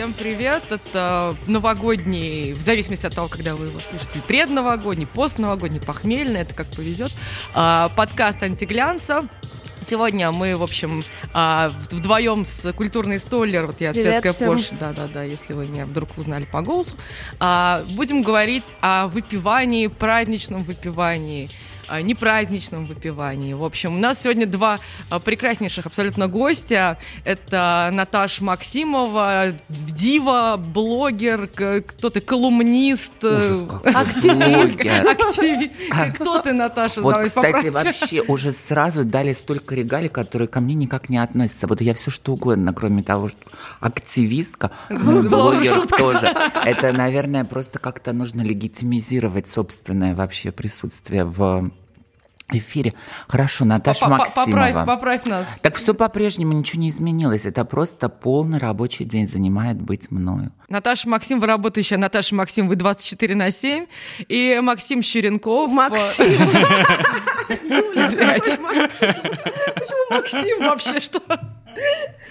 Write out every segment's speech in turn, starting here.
Всем привет! Это новогодний, в зависимости от того, когда вы его слушаете, предновогодний, постновогодний, похмельный, это как повезет. А, подкаст «Антиглянца». Сегодня мы, в общем, а, вдвоем с культурной столер, вот я Привет светская. Пош, да-да-да, если вы меня вдруг узнали по голосу, а, будем говорить о выпивании, праздничном выпивании, непраздничном выпивании. В общем, у нас сегодня два а, прекраснейших абсолютно гостя. Это Наташа Максимова, дива, блогер, кто ты, колумнист, э, Ужас активист. Блогер. активи- Кто ты, Наташа? Вот, кстати, вообще уже сразу дали столько регалий, которые ко мне никак не относятся. Вот я все что угодно, кроме того, что активистка, блогер тоже. Это, наверное, просто как-то нужно легитимизировать собственное вообще присутствие в эфире. Хорошо, Наташа По- по- Максимова. Поправь, поправь нас. Так все по-прежнему ничего не изменилось. Это просто полный рабочий день занимает быть мною. Наташа Максим, вы работающая Наташа Максим, вы 24 на 7. И Максим Щеренков. Максим. Почему Максим вообще что?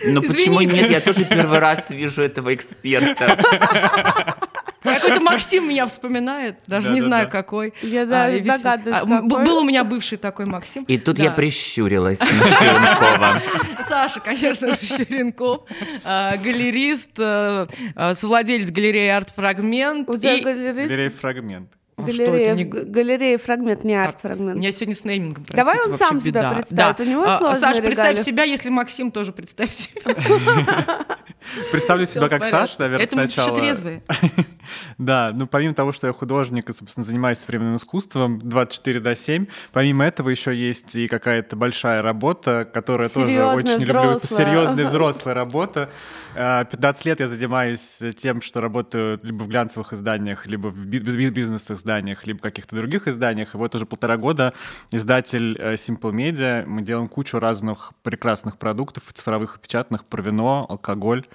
Ну почему нет? Я тоже первый раз вижу этого эксперта. Какой-то Максим меня вспоминает, даже не знаю какой. Я, ведь- догадываюсь, а. Был у меня бывший такой Максим. И тут Да. я прищурилась Щуренкова. Саша, конечно же, Щуренков, а, галерист, а, а, совладелец галереи «Арт-фрагмент». У тебя и- галерея, Галерея фрагмент. А это галерея, не- галерея фрагмент, не У арт-фрагмент. меня сегодня с неймингом, Давай простите, он сам вообще себя беда. представит, Да. у него А, сложные Саш, представь регалии. себя, если Максим тоже представь себя. Представлю себя как. Саш, наверное, Это сначала. трезвые. Да, ну помимо того, что я художник и, собственно, занимаюсь современным искусством 24 до 7, помимо этого еще есть и какая-то большая работа, которая тоже Серьезная, очень люблю. Это серьезная взрослая работа. Э, 15 лет я занимаюсь тем, что работаю либо в глянцевых изданиях, либо в би- бизнес-изданиях, либо каких-то других изданиях. И вот уже полтора года издатель э, Simple Media. Мы делаем кучу разных прекрасных продуктов, цифровых и печатных, про вино, алкоголь,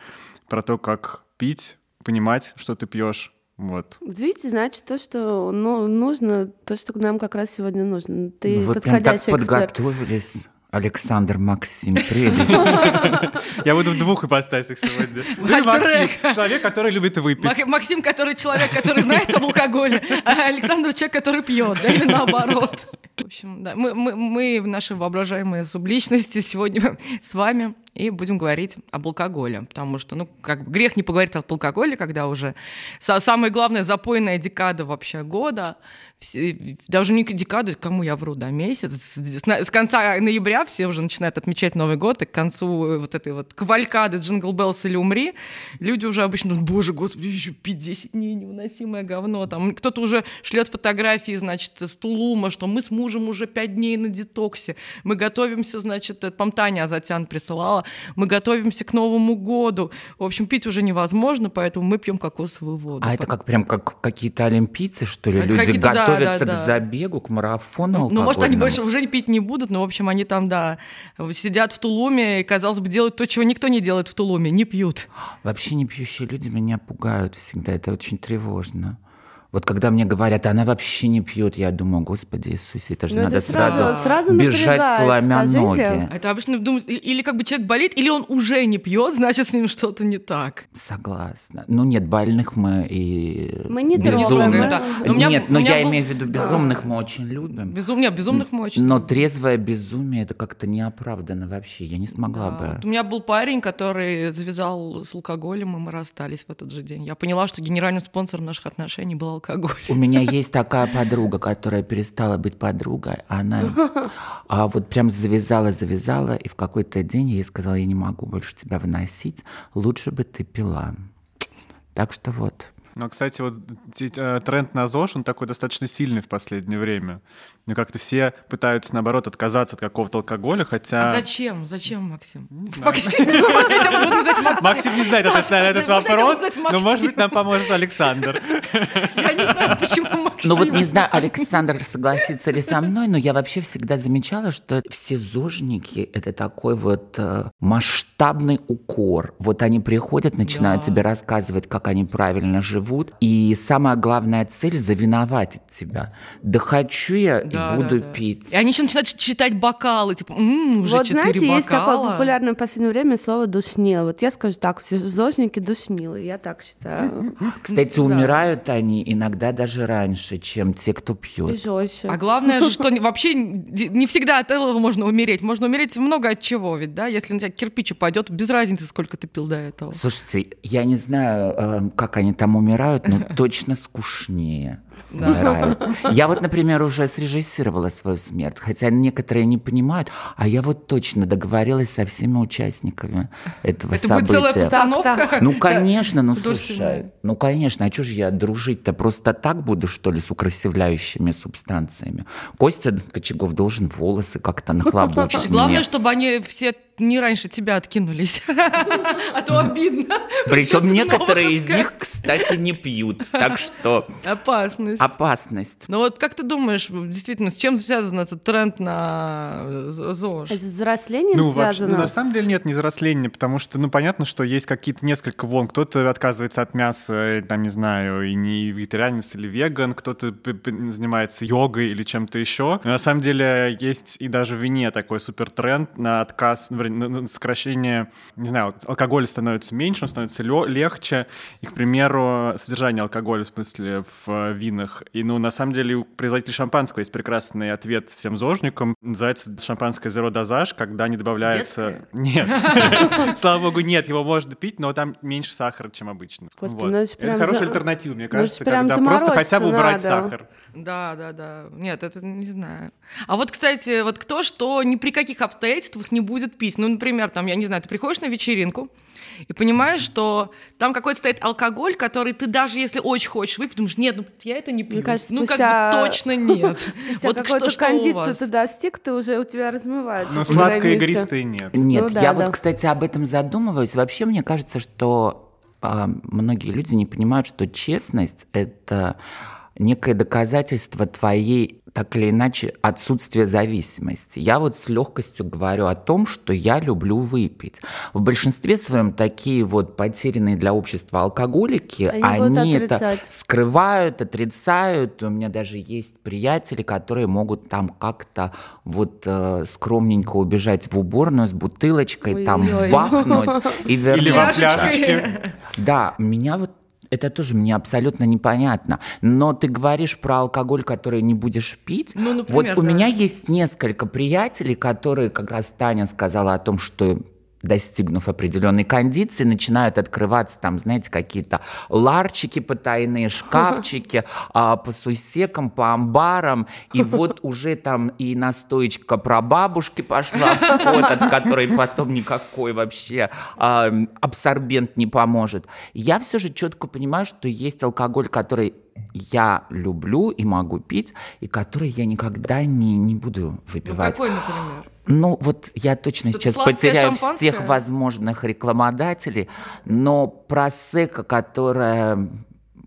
про то, как пить, понимать, что ты пьешь. Вот. Видите, значит, то, что ну, нужно, то, что нам как раз сегодня нужно. Ты Ну, Вы прям так подходящий эксперт. подготовились. Александр Максим, прелесть. Я буду в двух ипостасях сегодня. Максим, человек, который любит выпить. Мак- Максим, который человек, который знает об алкоголе, а Александр человек, который пьет, да, или наоборот. В общем, да, мы, мы, мы наши воображаемые субличности сегодня с вами и будем говорить об алкоголе, потому что, ну, как бы грех не поговорить об алкоголе, когда уже са- самая главная запойная декада вообще года, даже не декада, кому я вру, да, месяц, с, конца ноября все уже начинают отмечать Новый год, и к концу вот этой вот кавалькады Jingle Bells или умри, люди уже обычно, думают, боже, господи, еще 50 дней невыносимое говно, там кто-то уже шлет фотографии, значит, с Тулума, что мы с мужем уже 5 дней на детоксе, мы готовимся, значит, это, Таня Азатян присылала, мы готовимся к Новому году, в общем, пить уже невозможно, поэтому мы пьем кокосовую воду. А это как прям как какие-то олимпийцы, что ли? Это Люди какие-то, да, готовятся да, к да. забегу, к марафону Ну, может, они больше уже пить не будут, но, в общем, они там, да, сидят в Тулуме и, казалось бы, делают то, чего никто не делает в Тулуме, не пьют. Вообще не пьющие люди меня пугают всегда. Это очень тревожно. Вот когда мне говорят, она вообще не пьет, я думаю, Господи Иисусе, это же Ну, это надо сразу- сразу, сразу бежать, сломя скажите. ноги. Это обычно думают, или как бы человек болит, или он уже не пьет, значит, с ним что-то не так. Согласна. Ну нет, больных мы и Мы не безумных. трогаем, да. Но меня- Нет, но я был- имею в виду безумных мы очень любим. Безум... Нет, безумных мы очень. Но трезвое безумие это как-то неоправданно вообще. Я не смогла Да. бы. Вот У меня был парень, который завязал с алкоголем, и мы расстались в этот же день. Я поняла, что генеральным спонсором наших отношений был алкоголь. У меня есть такая подруга, которая перестала быть подругой. Она а вот прям завязала, завязала, и в какой-то день я ей сказала, я не могу больше тебя выносить, лучше бы ты пила. Так что вот. Но, кстати, вот те- э, тренд на ЗОЖ, он такой достаточно сильный в последнее время. Ну, как-то все пытаются, наоборот, отказаться от какого-то алкоголя, хотя... А зачем? Зачем, Максим? Называть Максим? Не знает ответа на этот вопрос, но, может быть, нам поможет Александр. Я не знаю, почему Максим. Ну вот не знаю, Александр согласится ли со мной, но я вообще всегда замечала, что все зожники – это такой вот э, масштабный укор. Вот они приходят, начинают тебе рассказывать, как они правильно живут, и самая главная цель – завиноватить тебя. Да хочу я Да, и буду да, да. пить. И они еще начинают читать бокалы, типа, «М, уже вот четыре знаете, есть такое бокала». популярное в последнее время слово «душнило». Вот я скажу так, все зожники душнилы, я так считаю. Кстати, умирают они иногда даже раньше, чем те, кто пьет. жестче. А главное же, что не- вообще не не всегда от этого можно умереть. Можно умереть много от чего, ведь, да? Если на тебя кирпич упадет, без разницы, сколько ты пил до этого. Слушайте, я не знаю, э, как они там умирают, но точно скучнее умирают. Я вот, например, уже срежиссировала свою смерть, хотя некоторые не понимают, а я вот точно договорилась со всеми участниками этого Это будет целая события. постановка. Так, так. Ну, конечно, ну слушай, ну, конечно, а что же я дружить-то просто так буду, что ли, с украсивляющими субстанциями? Костя Кочегов должен волосы как-то нахлобучить Главное, чтобы они все не раньше тебя откинулись. А то обидно. Причем некоторые из них, кстати, не пьют, так что Опасность. опасность. Ну вот как ты думаешь, действительно, с чем связан этот тренд на э, ЗОЖ? Это с взрослением Ну, вообще, связано? ну, на самом деле нет, не взросление, потому что, ну, понятно, что есть какие-то несколько волн. Кто-то отказывается от мяса, и, там, не знаю, и не вегетарианец или веган, кто-то занимается йогой или чем-то еще. Но на самом деле есть и даже в вине такой супер тренд на отказ, ну, на- сокращение, не знаю, вот алкоголя становится меньше, он становится легче. И, к примеру, содержание алкоголя, в смысле, в э, винах. И, ну, на самом деле, у производителей шампанского есть прекрасный ответ всем зожникам. Называется шампанское zero дозаж, когда не добавляется... Нет. Слава богу, нет, его можно пить, но там меньше сахара, чем обычно. Господи, Вот. ну это хорошая альтернатива, мне ну кажется, когда просто хотя бы убрать сахар. Да, да, да. Нет, это не знаю. А вот, кстати, вот кто что ни при каких обстоятельствах не будет пить. Ну, например, там, я не знаю, ты приходишь на вечеринку и понимаешь, что там какой-то стоит алкоголь, который ты даже если очень хочешь выпить, думаешь, нет, ну я это не пью. кажется, ну, спустя- как бы точно нет. Вот что, что у кондицию вас? ты достиг, ты уже у тебя размывается. Ну, эти сладкой границы. игристой нет. Нет, Ну да, я вот, кстати, об этом задумываюсь. Вообще, мне кажется, что а, многие люди не понимают, что честность – это некое доказательство твоей так или иначе отсутствия зависимости. Я вот с легкостью говорю о том, что я люблю выпить. В большинстве своем такие вот потерянные для общества алкоголики, Они они это скрывают, отрицают. У меня даже есть приятели, которые могут там как-то вот э, скромненько убежать в уборную с бутылочкой, там Ой-ой-ой. бахнуть и Или во вернуться. фляжечке. Да, меня вот это тоже мне абсолютно непонятно. Но ты говоришь про алкоголь, который не будешь пить. Ну, например, вот у да. меня есть несколько приятелей, которые, как раз Таня сказала о том, что достигнув определенной кондиции, начинают открываться там, знаете, какие-то ларчики потайные, шкафчики а, по сусекам, по амбарам, и вот уже там и настоечка про бабушки пошла в ход, от которой потом никакой вообще а, абсорбент не поможет. Я все же четко понимаю, что есть алкоголь, который я люблю и могу пить, и который я никогда не, не буду Ну, выпивать. какой, например? Ну, вот я точно Что-то сейчас потеряю шампанское? всех возможных рекламодателей, но просека, которая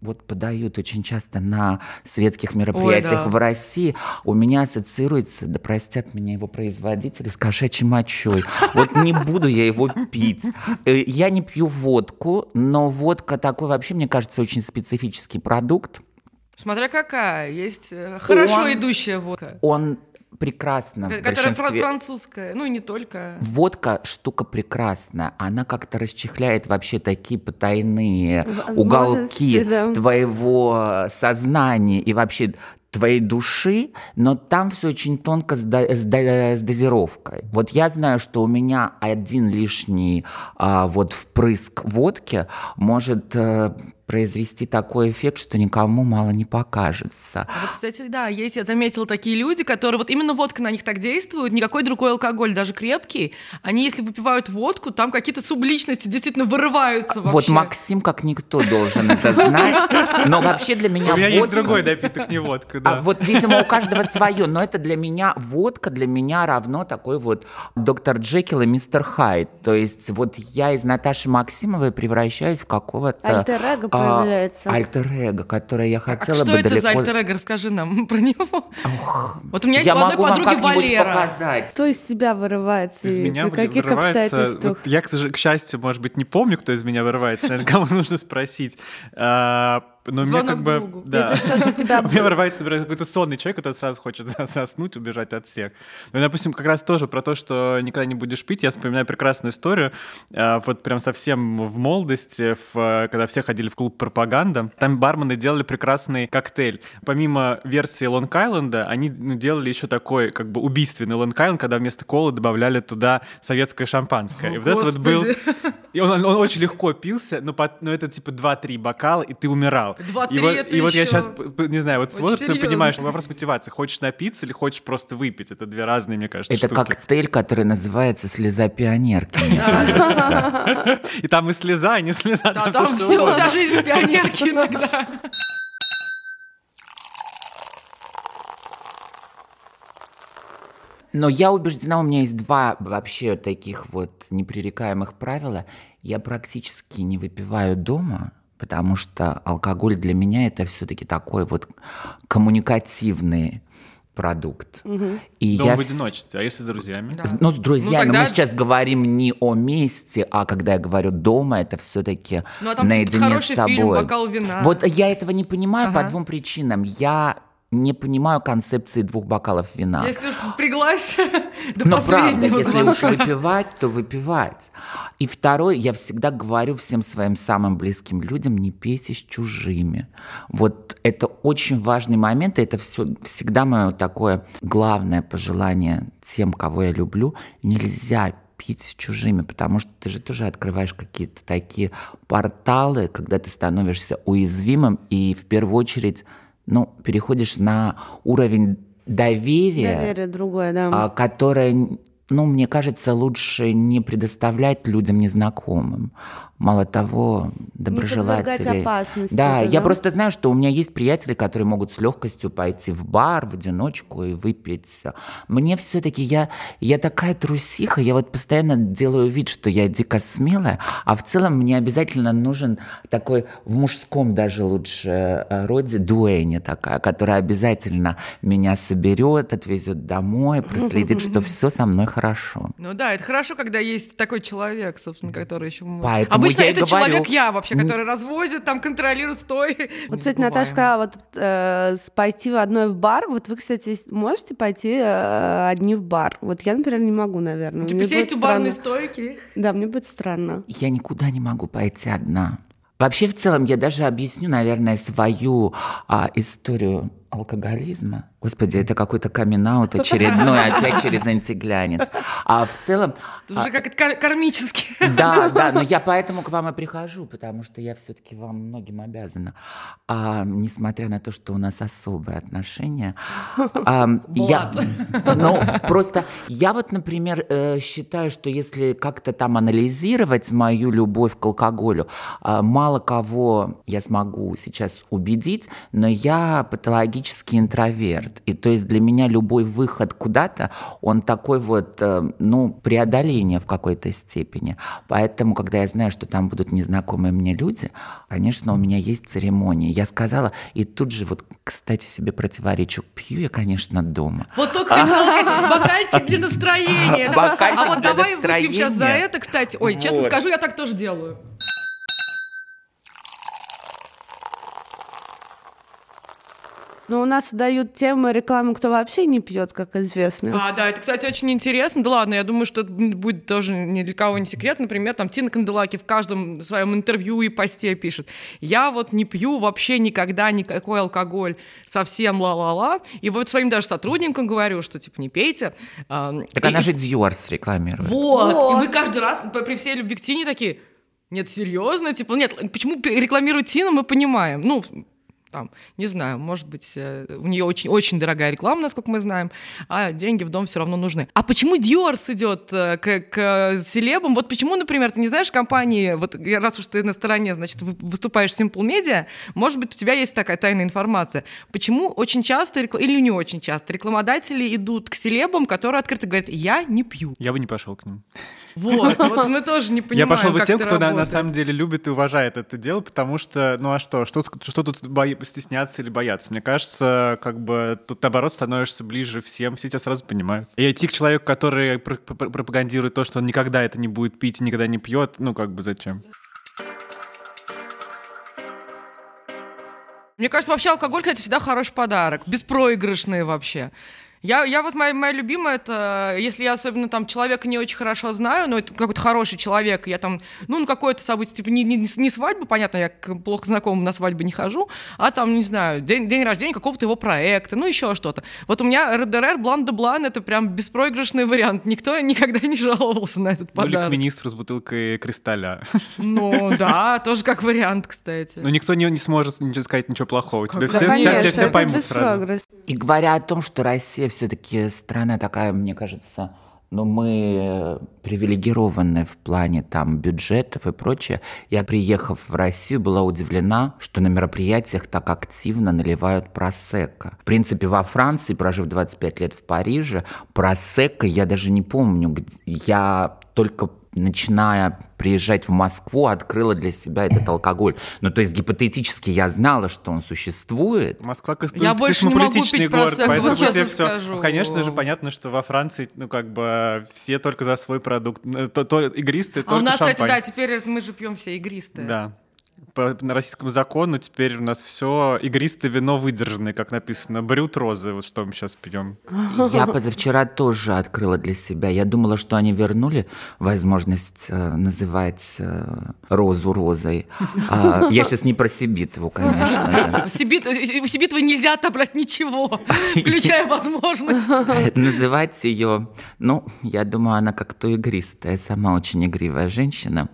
вот подают очень часто на светских мероприятиях да. в России, у меня ассоциируется, да простят меня его производители, с кошачьей мочой. Вот не буду я его пить. Э, Я не пью водку, но водка такой вообще, мне кажется, очень специфический продукт. Смотря какая. Есть э, хорошо Он- идущая водка, Он прекрасно в которая большинстве французская. Ну и не только. Водка штука прекрасная. Она как-то расчехляет вообще такие потайные уголки да. твоего сознания и вообще твоей души, но там все очень тонко с, до- с до- с дозировкой. Вот я знаю, что у меня один лишний а, вот впрыск водки может э, произвести такой эффект, что никому мало не покажется. А вот, кстати, да, есть, я заметила такие люди, которые вот именно водка на них так действует, никакой другой алкоголь, даже крепкий, они, если выпивают водку, там какие-то субличности действительно вырываются вообще. Вот Максим, как никто, должен это знать. Но вообще для меня У меня есть другой напиток, не водка, А да. вот, видимо, у каждого свое, но это для меня водка для меня равно такой вот доктор Джекил и мистер Хайд. То есть вот я из Наташи Максимовой превращаюсь в какого-то... Альтер-эго а, появляется. альтер-эго, которое я А хотела что бы это за далеко... альтер Расскажи нам про него. Вот у меня есть Я у одной подруги Валера. показать. Кто из себя вырывается Из и меня при каких вырывается- обстоятельствах? вот я, к, к счастью, может быть, не помню, кто из меня вырывается. Наверное, кому нужно спросить. А, Но мне как бы... другу. Да. Что тебя У меня вырывается, например, какой-то сонный человек, который сразу хочет за- заснуть, убежать от всех. Ну, и, допустим, как раз тоже про то, что никогда не будешь пить, я вспоминаю прекрасную историю. А, Вот прям совсем в молодости, в- когда все ходили в клуб «Пропаганда», там бармены делали прекрасный коктейль. Помимо версии Лонг-Айленда, они ну, делали еще такой как бы убийственный Лонг-Айленд, когда вместо колы добавляли туда советское шампанское. О, и вот это вот был... И он, он очень легко пился, но, по- но это типа 2-3 бокала, и ты умирал. 2-3 и вот, это и вот я сейчас, не знаю, вот с возрастом понимаешь, вопрос мотивации. Хочешь напиться или хочешь просто выпить? Это две разные, мне кажется, Это штуки. коктейль, который называется «Слеза пионерки». И там и слеза, и не слеза, Да, там, все, вся жизнь пионерки иногда. Но я убеждена, у меня есть два вообще таких вот непререкаемых правила. Я практически не выпиваю дома, потому что алкоголь для меня это все-таки такой вот коммуникативный продукт. И Дом я в одиночестве, а если с друзьями? Да. Ну, с друзьями. тогда- Мы сейчас говорим не о месте, а когда я говорю дома, это все-таки Ну, а там наедине типа хороший с собой. фильм, бокал вина. Вот я этого не понимаю по Ага. двум причинам. Я не понимаю концепции двух бокалов вина. Если уж впряглась до Но правда, если уж выпивать, то выпивать. И второй, я всегда говорю всем своим самым близким людям, не пейте с чужими. Вот это очень важный момент, и это все, всегда мое такое главное пожелание тем, кого я люблю. Нельзя пить с чужими, потому что ты же тоже открываешь какие-то такие порталы, когда ты становишься уязвимым и в первую очередь ну, переходишь на уровень доверия, Доверие другое, да. а, которое, ну, мне кажется, лучше не предоставлять людям незнакомым. Мало того, доброжелателей. опасности Да, это, я да? просто знаю, что у меня есть приятели, которые могут с легкостью пойти в бар в одиночку и выпить. Мне все-таки я, я такая трусиха, я вот постоянно делаю вид, что я дико смелая, а в целом мне обязательно нужен такой в мужском даже лучше э, роде дуэни такая, которая обязательно меня соберет, отвезет домой, проследит, что все со мной хорошо. Ну да, это хорошо, когда есть такой человек, собственно, который еще может. Поэтому Обычно я это говорю. человек я вообще, который развозит, там контролирует, стой. Вот, кстати, Наташа сказала, вот э, пойти в одной в бар. Вот вы, кстати, можете пойти э, одни в бар? Вот я, например, не могу, наверное. Типа Мне сесть у барной стойки. Да, мне будет странно. Я никуда не могу пойти одна. Вообще, в целом, я даже объясню, наверное, свою а, историю алкоголизма. Господи, это какой-то камин очередной, опять через антиглянец. А в целом... Это уже как это кар- кармически. Да, да, но я поэтому к вам и прихожу, потому что я все-таки вам многим обязана. А, несмотря на то, что у нас особые отношения. а, я, ну, просто я вот, например, э, считаю, что если как-то там анализировать мою любовь к алкоголю, а, мало кого я смогу сейчас убедить, но я патологический интроверт. И то есть для меня любой выход куда-то, он такой вот, э, ну, преодоление в какой-то степени. Поэтому, когда я знаю, что там будут незнакомые мне люди, конечно, у меня есть церемонии. Я сказала, и тут же вот, кстати, себе противоречу. Пью я, конечно, дома. Вот только бокальчик для настроения. Бокальчик А вот для давай выпьем сейчас за настроения. это, кстати. Ой, честно скажу, я так тоже делаю. Но у нас дают темы рекламы, кто вообще не пьет, как известно. А, да, это, кстати, очень интересно. Да ладно, я думаю, что это будет тоже ни для кого не секрет. Например, там Тина Канделаки в каждом своем интервью и посте пишет, я вот не пью вообще никогда никакой алкоголь, совсем ла-ла-ла. И вот своим даже сотрудникам говорю, что типа не пейте. А, Так и- она же Диорс рекламирует. Вот. Вот. И мы каждый раз при всей любви к Тине такие, Нет, серьезно? Типа, нет, почему рекламируют Тина, мы понимаем. Ну, там, не знаю, может быть, э, у нее очень, очень дорогая реклама, насколько мы знаем, а деньги в дом все равно нужны. А почему Диорс идет э, к, к селебам? Вот почему, например, ты не знаешь компании, вот раз уж ты на стороне, значит, выступаешь в Simple Media, может быть, у тебя есть такая тайная информация. Почему очень часто, или не очень часто, рекламодатели идут к селебам, которые открыто говорят, я не пью. Я бы не пошел к ним. Вот, вот мы тоже не понимаем, Я пошел бы тем, кто на, на самом деле любит и уважает это дело, потому что, ну а что, что, что тут стесняться или бояться. Мне кажется, как бы тут наоборот становишься ближе всем, все тебя сразу понимают. И идти к человеку, который пропагандирует то, что он никогда это не будет пить, никогда не пьет, ну как бы зачем? Мне кажется, вообще алкоголь, кстати, всегда хороший подарок. Беспроигрышный вообще. Я, я вот моя, моя любимая, это если я особенно там человека не очень хорошо знаю, но это какой-то хороший человек, я там, ну, на какое-то событие, типа не, не, не свадьба, понятно, я плохо знакомым на свадьбы не хожу, а там, не знаю, день, день рождения какого-то его проекта, ну, еще что-то. Вот у меня РДР, Блан де Блан, это прям беспроигрышный вариант. Никто никогда не жаловался на этот подарок. Ну, или к министру с бутылкой кристалля. Ну, да, тоже как вариант, кстати. Но никто не, не сможет ничего сказать ничего плохого. Тебя все, все, все поймут сразу. И говоря о том, что Россия все-таки страна такая, мне кажется, но ну, мы привилегированы в плане там бюджетов и прочее. Я, приехав в Россию, была удивлена, что на мероприятиях так активно наливают просека. В принципе, во Франции, прожив 25 лет в Париже, просека я даже не помню. Я только начиная приезжать в Москву, открыла для себя этот алкоголь. Ну, то есть гипотетически я знала, что он существует. Москва космо- я больше не могу пить город, просека, поэтому вот тебе все. Скажу. Конечно же, понятно, что во Франции, ну, как бы все только за свой продукт. То, то игристые, а у нас, шампань. кстати, да, теперь мы же пьем все игристые. Да по российскому закону теперь у нас все игристое вино выдержанное, как написано. Брют розы, вот что мы сейчас пьем. Я позавчера тоже открыла для себя. Я думала, что они вернули возможность э, называть э, розу розой. А, я сейчас не про Сибитову, конечно же. Сибит, у Сибитовой нельзя отобрать ничего, включая возможность. Называть ее, ну, я думаю, она как-то игристая, сама очень игривая женщина.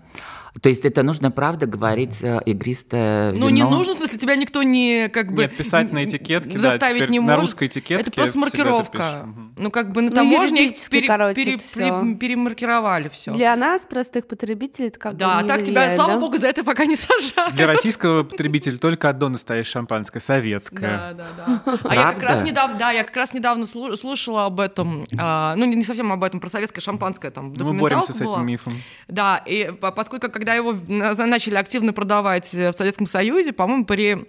То есть это нужно, правда, говорить э, игристое вино? Ну, не нужно, в смысле, тебя никто не, как бы... Нет, писать на этикетке, заставить да, не на может. русской этикетке Это просто маркировка. Ну, как бы на ну, таможне их пере, короче, пере, пере, перемаркировали все. Для нас, простых потребителей, это как да, бы так влияет, тебя, да? слава богу, за это пока не сажают. Для российского потребителя только одно настоящее шампанское, Да, советское. да, да. А я как раз недавно, да, я как раз недавно слушала об этом, а, ну, не совсем об этом, про советское шампанское, там, Мы боремся с этим мифом. Да, и поскольку, когда его начали активно продавать в Советском Союзе, по-моему, при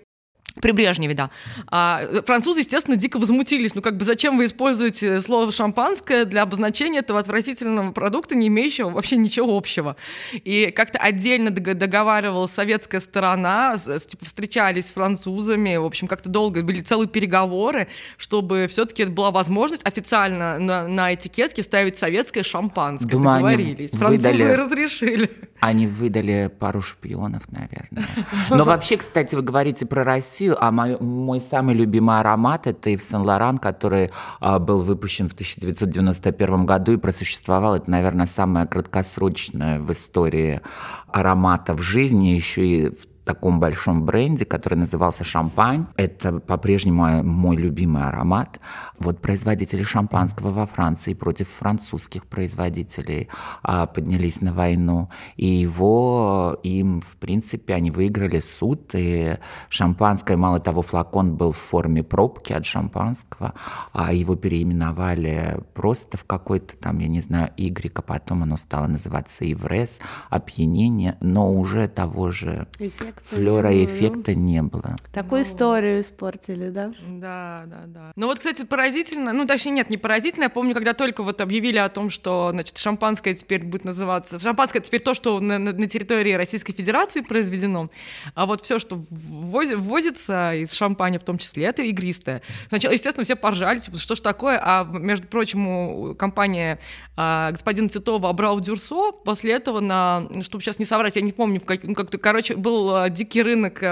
при Брежневе, да. А французы, естественно, дико возмутились. Ну, как бы зачем вы используете слово «шампанское» для обозначения этого отвратительного продукта, не имеющего вообще ничего общего? И как-то отдельно договаривалась советская сторона, типа, встречались с французами, в общем, как-то долго были целые переговоры, чтобы все-таки это была возможность официально на, на этикетке ставить советское шампанское. Думаю, Договорились. Французы выдали... разрешили. Они выдали пару шпионов, наверное. Но вообще, кстати, вы говорите про Россию, а мой, мой самый любимый аромат – это Ив Сен-Лоран, который а, был выпущен в 1991 году и просуществовал. Это, наверное, самое краткосрочное в истории аромата в жизни, еще и в таком большом бренде, который назывался «Шампань». Это по-прежнему мой любимый аромат. Вот производители шампанского во Франции против французских производителей а, поднялись на войну. И его, им, в принципе, они выиграли суд. И шампанское, мало того, флакон был в форме пробки от шампанского, а его переименовали просто в какой-то там, я не знаю, Y, а потом оно стало называться Иврес, опьянение, но уже того же Эффекта флера не было. эффекта не было. Такую историю испортили, да? Да, да, да. Ну вот, кстати, поразительно, ну, точнее, нет, не поразительно, я помню, когда только вот объявили о том, что, значит, шампанское теперь будет называться... Шампанское теперь то, что на, на, на территории Российской Федерации произведено, а вот все, что ввози, ввозится из шампаня в том числе, это игристое. Сначала, естественно, все поржали, типа, что ж такое, а, между прочим, компания а, господина Титова Абрау Дюрсо после этого на, чтобы сейчас не соврать, я не помню, как, ну, как-то, короче, был дикий рынок,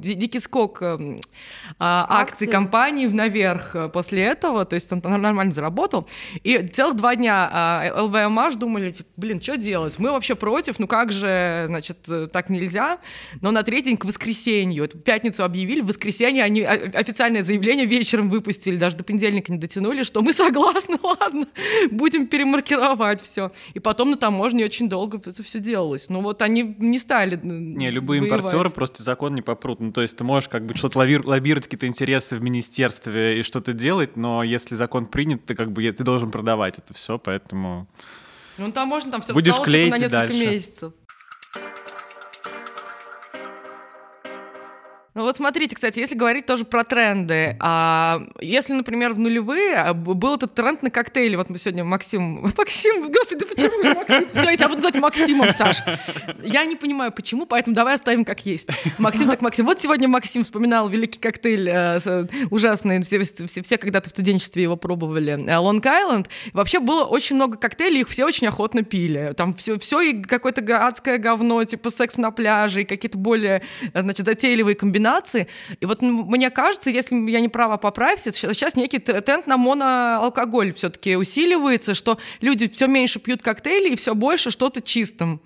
дикий скок а, акций компании наверх после этого, то есть он нормально заработал. И целых два дня ЛВМH думали, типа, блин, что делать? Мы вообще против, ну как же, значит, так нельзя. Но на третий день к воскресенью, в пятницу объявили, в воскресенье они официальное заявление вечером выпустили, даже до понедельника не дотянули, что мы согласны, ладно, будем перемаркировать все. И потом на таможне очень долго это все делалось. Ну вот они не стали Не, любые воевать. Импортеры просто закон не попрут. Ну то есть ты можешь как бы что-то лоббировать какие-то интересы в министерстве и что-то делать, но если закон принят, ты как бы ты должен продавать это все, поэтому... Ну там можно там все Будешь клеить на несколько дальше. месяцев. Ну вот смотрите, кстати, если говорить тоже про тренды, а если, например, в нулевые а, был этот тренд на коктейли, вот мы сегодня Максим, Максим, господи, почему же Максим? Все, я тебя буду звать Максимом, Саш. Я не понимаю, почему, поэтому давай оставим как есть. Максим так Максим. Вот сегодня Максим вспоминал великий коктейль э, ужасный, все, все, все когда-то в студенчестве его пробовали, Лонг-Айленд. Вообще было очень много коктейлей, их все очень охотно пили. Там все, все и какое-то адское говно, типа секс на пляже, и какие-то более, значит, затейливые комбинации комбинации. И вот мне кажется, если я не права, поправься, сейчас некий тренд на моноалкоголь все-таки усиливается, что люди все меньше пьют коктейли и все больше что-то чистым.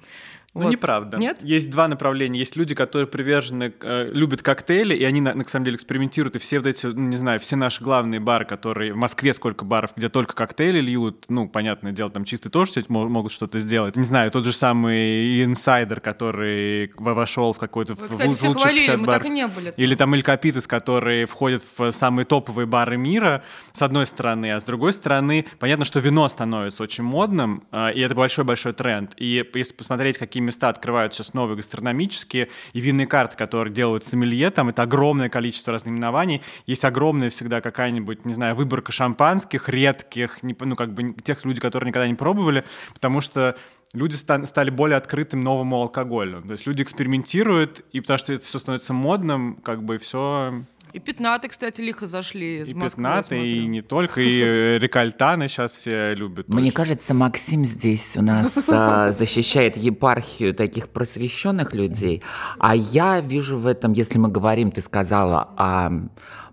Ну, вот. неправда. Нет? Есть два направления. Есть люди, которые привержены, э, любят коктейли, и они, на, на самом деле, экспериментируют. И все вот эти, ну, не знаю, все наши главные бары, которые... В Москве сколько баров, где только коктейли льют, ну, понятное дело, там чистый тоже кстати, могут что-то сделать. Не знаю, тот же самый инсайдер, который вошел в какой-то... Вы, кстати, в, все хвалили, мы так и не были. Или там Эль Капитес, которые входят в самые топовые бары мира, с одной стороны, а с другой стороны, понятно, что вино становится очень модным, э, и это большой-большой тренд. И если посмотреть, какими места открывают сейчас новые гастрономические, и винные карты, которые делают сомелье, там это огромное количество разноименований, есть огромная всегда какая-нибудь, не знаю, выборка шампанских, редких, ну, как бы тех людей, которые никогда не пробовали, потому что люди стали более открытым новому алкоголю. То есть люди экспериментируют, и потому что это все становится модным, как бы все и пятнаты, кстати, лихо зашли из и Москвы. Пятнаты, и не только, и э, рекальтаны сейчас все любят. Мне кажется, Максим здесь у нас а, защищает епархию таких просвещенных людей, а я вижу в этом, если мы говорим, ты сказала о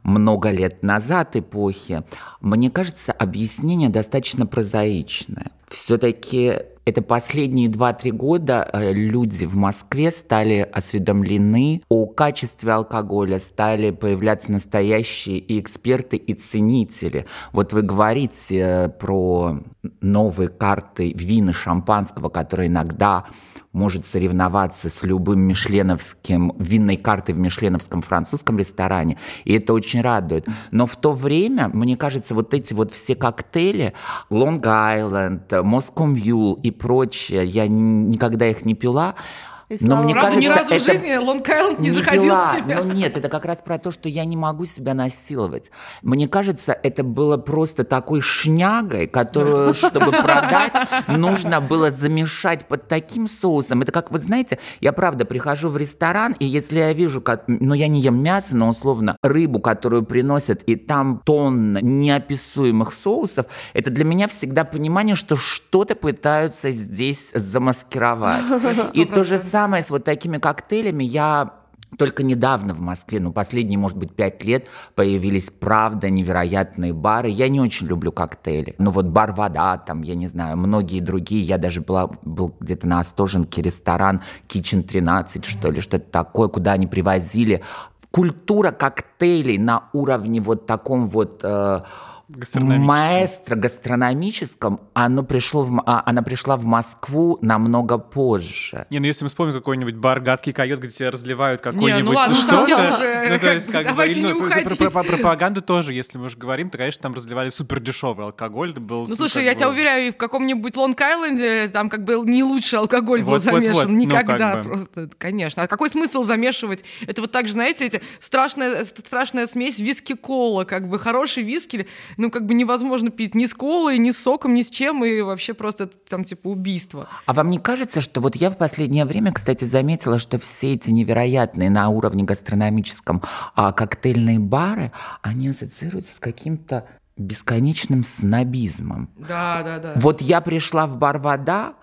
много лет назад эпохи, мне кажется, объяснение достаточно прозаичное. Все-таки это последние 2-3 года э, люди в Москве стали осведомлены о качестве алкоголя, стали появляться настоящие и эксперты, и ценители. Вот вы говорите э, про новые карты вина шампанского, которые иногда может соревноваться с любым мишленовским, винной картой в мишленовском французском ресторане, и это очень радует. Но в то время, мне кажется, вот эти вот все коктейли, Long Island, Moscow Mule и прочее, я никогда их не пила, но мне кажется, ни разу это в жизни Лонг Айленд не, не заходил в тебя. Ну нет, это как раз про то, что я не могу себя насиловать. Мне кажется, это было просто такой шнягой, которую, чтобы продать, нужно было замешать под таким соусом. Это как, вы знаете, я правда прихожу в ресторан, и если я вижу, как, ну я не ем мясо, но условно рыбу, которую приносят, и там тонна неописуемых соусов, это для меня всегда понимание, что что-то пытаются здесь замаскировать. И то же самое самое с вот такими коктейлями я только недавно в Москве, ну, последние, может быть, пять лет появились, правда, невероятные бары. Я не очень люблю коктейли. Ну, вот бар «Вода», там, я не знаю, многие другие. Я даже была, был где-то на Остоженке ресторан Kitchen 13, что ли, что-то такое, куда они привозили. Культура коктейлей на уровне вот таком вот... Э, маэстро гастрономическом, оно пришло в, а, она пришла в Москву намного позже. Не, ну если мы вспомним какой-нибудь бар «Гадкий койот», где тебе разливают какой-нибудь не, ну ладно, что-то... Уже, ну, то есть, как давайте бы, не ну, уходить. Про, про, про пропаганду тоже, если мы уже говорим, то, конечно, там разливали супер дешевый алкоголь. Это был, ну, слушай, я бы... тебя уверяю, и в каком-нибудь Лонг-Айленде там как бы не лучший алкоголь вот, был замешан. Вот, вот. Никогда ну, как бы. просто, конечно. А какой смысл замешивать? Это вот так же, знаете, эти страшная, страшная смесь виски-кола, как бы хороший виски, ну, как бы невозможно пить ни с колой, ни с соком, ни с чем, и вообще просто там, типа, убийство. А вам не кажется, что вот я в последнее время, кстати, заметила, что все эти невероятные на уровне гастрономическом а, коктейльные бары, они ассоциируются с каким-то бесконечным снобизмом. Да, да, да. Вот я пришла в бар «Вода»,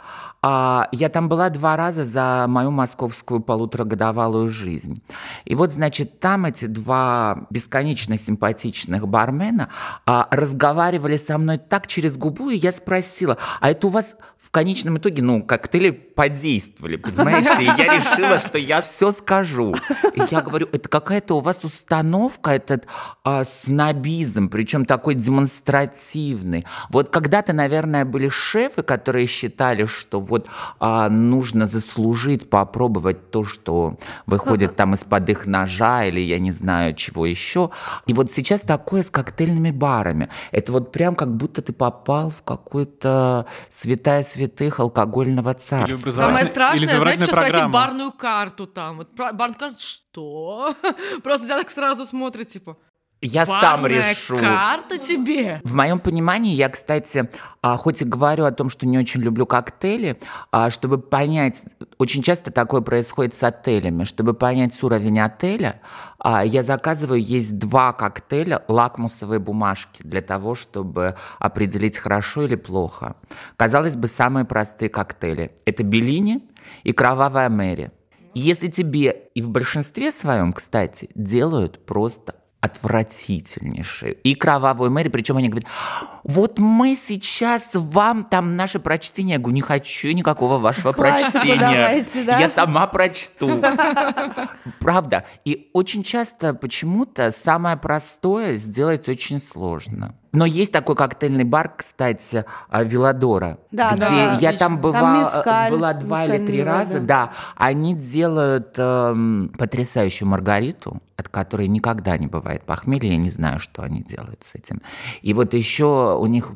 а я там была два раза за мою московскую полуторагодовалую жизнь. И вот, значит, там эти два бесконечно симпатичных бармена а, разговаривали со мной так через губу, и я спросила, а это у вас в конечном итоге, ну, коктейли подействовали, понимаете? И я решила, что я все скажу. И я говорю, это какая-то у вас установка, этот а, снобизм, причем такой демонстративный. Вот когда-то, наверное, были шефы, которые считали, что вот а, нужно заслужить, попробовать то, что выходит там из-под их ножа или я не знаю чего еще. И вот сейчас такое с коктейльными барами. Это вот прям как будто ты попал в какую-то святая святых алкогольного царства. Самое страшное, знаете, что спросить программа. барную карту там. Вот барную карту, что? Просто тебя так сразу смотрит, типа, Я сам решу. карта тебе? В моем понимании, я, кстати, а, хоть и говорю о том, что не очень люблю коктейли, а, чтобы понять, очень часто такое происходит с отелями, чтобы понять уровень отеля, а, я заказываю, есть два коктейля, лакмусовые бумажки, для того, чтобы определить, хорошо или плохо. Казалось бы, самые простые коктейли. Это Беллини и Кровавая Мэри. Если тебе, и в большинстве своем, кстати, делают просто отвратительнейшие. И кровавую Мэри, причем они говорят, вот мы сейчас вам там наше прочтение. Я говорю, не хочу никакого вашего Классику прочтения. давайте, да? Я сама прочту. Правда. И очень часто почему-то самое простое сделать очень сложно. Но есть такой коктейльный бар, кстати, а, Виладора, Да, где да, я там Там быва- мескаль, была два или три раза. воды. Да, они делают эм, потрясающую маргариту, от которой никогда не бывает похмелья. Я не знаю, что они делают с этим. И вот еще у них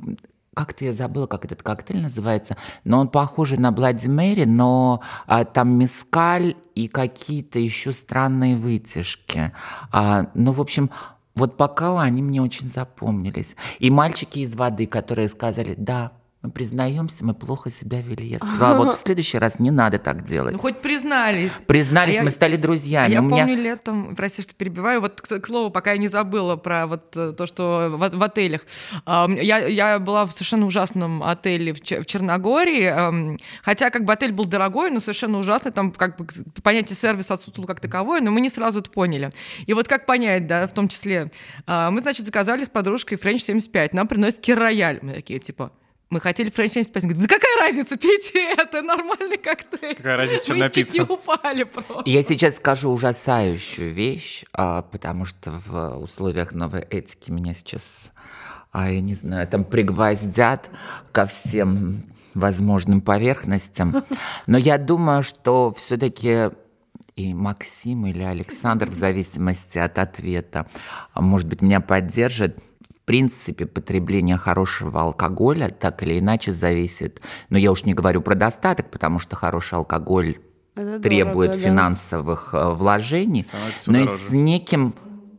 как-то я забыла, как этот коктейль называется, но он похожий на Блади Мэри, но а, там мескаль и какие-то еще странные вытяжки. А, ну, в общем, вот пока они мне очень запомнились. И мальчики из воды, которые сказали, да, мы признаемся, мы плохо себя вели. Я сказала, вот в следующий раз не надо так делать. Ну, хоть признались. Признались, А я- мы стали А друзьями. я У меня- помню летом, прости, что перебиваю, вот, к, к слову, пока я не забыла про вот э, то, что в, в отелях. А, Я, я была в совершенно ужасном отеле в, Чер- в Черногории, хотя как бы отель был дорогой, но совершенно ужасный, там как бы понятие сервиса отсутствовало как таковое, но мы не сразу это поняли. И вот как понять, да, в том числе, а, мы, значит, заказали с подружкой French 75, нам приносит кир-рояль, мы такие, типа, мы хотели 75. Он говорит, да какая разница, пейте это, нормальный коктейль. Какая разница, чем Мы чуть не напиться? упали просто. Я сейчас скажу ужасающую вещь, а, потому что в условиях новой этики меня сейчас, а, я не знаю, там пригвоздят ко всем возможным поверхностям. Но я думаю, что все-таки и Максим или Александр, в зависимости от ответа, может быть, меня поддержит. В принципе, потребление хорошего алкоголя так или иначе зависит. Но я уж не говорю про достаток, потому что хороший алкоголь Это требует дорого, да. финансовых э, вложений, Становится но и дороже. с неким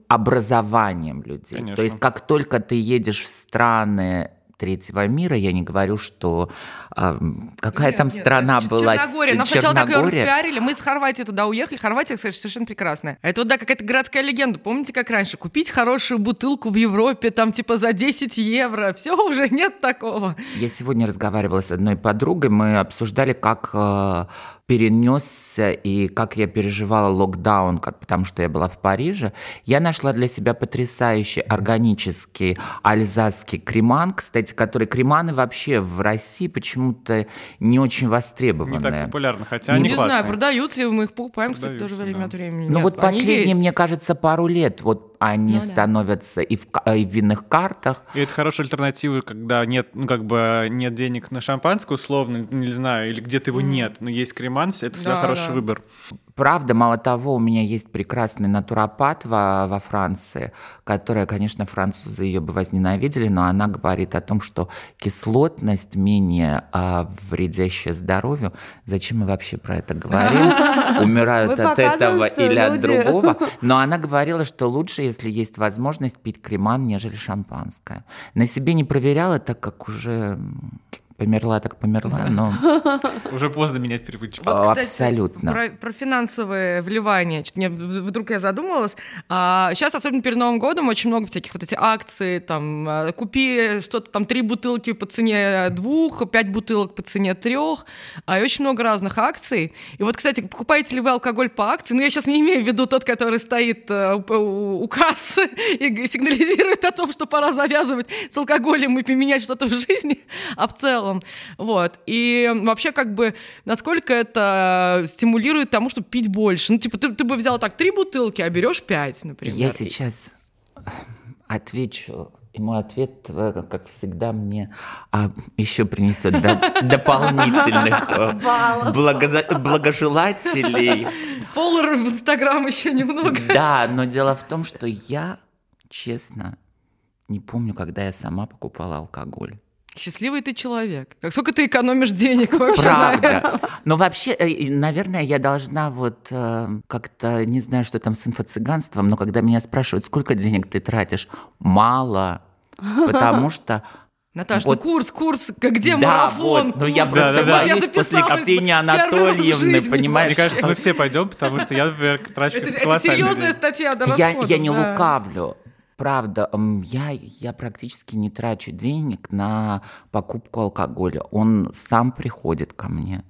образованием людей. Конечно. То есть как только ты едешь в страны третьего мира, я не говорю, что а, какая Нет, там нет, страна Ч- была, Черногория. Нам сначала так ее распиарили. Мы из Хорватии туда уехали. Хорватия, кстати, совершенно прекрасная. А Это вот, да, какая-то городская легенда. Помните, как раньше? Купить хорошую бутылку в Европе, там, типа, за 10 евро. Все, уже нет такого. Я сегодня разговаривала с одной подругой, мы обсуждали, как э, перенесся и как я переживала локдаун, как, потому что я была в Париже. Я нашла для себя потрясающий органический альзасский креман, кстати, который креманы вообще в России почему-то не очень Не востребованные. так популярно, хотя Не они Не классные. знаю, продаются, и мы их покупаем, кстати, Продаются, тоже время да. от времени. Ну вот последние, мне кажется, пару лет вот они Ну да. становятся и в, ка- и в винных картах, И это хорошая альтернатива, когда нет, ну, как бы нет денег на шампанское, условно, не знаю, или где-то его нет, но есть креманс, это всегда Да, хороший да. выбор. Правда, мало того, у меня есть прекрасный натуропат во, во Франции, которая, конечно, французы ее бы возненавидели, но она говорит о том, что кислотность менее а, вредящая здоровью. Зачем мы вообще про это говорим? Умирают от этого или от другого. Но она говорила, что лучше, если есть возможность пить креман, нежели шампанское. На себе не проверяла, так как уже померла так померла, но Уже поздно менять привычки. Вот, А, кстати, абсолютно. Про, про финансовые вливания. Чё-то мне вдруг я задумалась. А, сейчас, особенно перед Новым годом, очень много всяких вот этих акций. Там, а, купи что-то там три бутылки по цене двух, пять бутылок по цене трех. А, и очень много разных акций. И вот, кстати, покупаете ли вы алкоголь по акции? Ну, я сейчас не имею в виду тот, который стоит э, у, у- у кассы и сигнализирует о том, что пора завязывать с алкоголем и поменять что-то в жизни, а в целом. Вот. И вообще, как бы, насколько это стимулирует тому, чтобы пить больше. Ну, типа, ты, ты бы взял так три бутылки, а берешь пять, например. я сейчас отвечу. И мой ответ, как всегда, мне а, еще принесет до- дополнительных э, благожелателей. Фолловеров в Инстаграм еще немного. Да, но дело в том, что я, честно, не помню, когда я сама покупала алкоголь. Счастливый ты человек. Как сколько ты экономишь денег вообще? Правда. Но вообще, э, наверное, я должна вот э, как-то, не знаю, что там с инфо-цыганством, но когда меня спрашивают, сколько денег ты тратишь, мало. Потому что Наташ, Вот. ну курс, курс, как где Да, марафон? вот, но я курс? просто Да-да-да. Может, я боюсь после записалась бы Ксении Анатольевны, понимаешь? Мне кажется, мы все пойдем, потому что я, например, трачу Это, это серьезная деньги. статья до я, расходов, я не да. лукавлю. Правда, я, я практически не трачу денег на покупку алкоголя. Он сам приходит ко мне.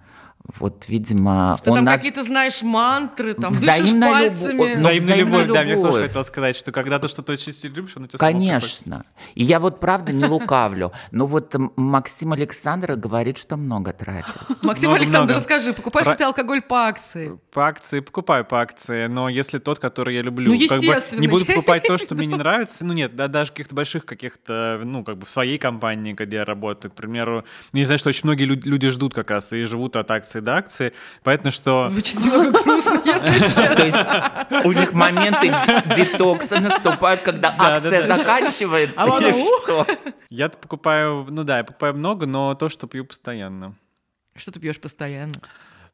Вот, видимо, Ты он там нас... какие-то знаешь мантры, там дышишь Взаимная пальцами. любовь. Ну, Взаимная взаимная любовь, да, мне тоже любовь. хотел сказать, что когда ты что-то очень сильно любишь, оно тебя. Конечно. И я вот правда не лукавлю. Но вот Максим Александров говорит, что много тратит. Максим Много, Александр, много. расскажи, покупаешь ли Про- ты алкоголь по акции? По акции покупаю по акции, но если тот, который я люблю, Ну, как бы естественно. не буду покупать то, что мне не нравится, ну нет, да, даже каких-то больших каких-то, ну как бы в своей компании, где я работаю, к примеру, ну, я знаю, что очень многие лю- люди ждут как раз и живут от акции до акции, поэтому что Звучит немного грустно, если честно. То есть у них моменты детокса наступают, когда Да, да, акция заканчивается А что? я покупаю, ну да, я покупаю много, но то, что пью постоянно. Что ты пьешь постоянно?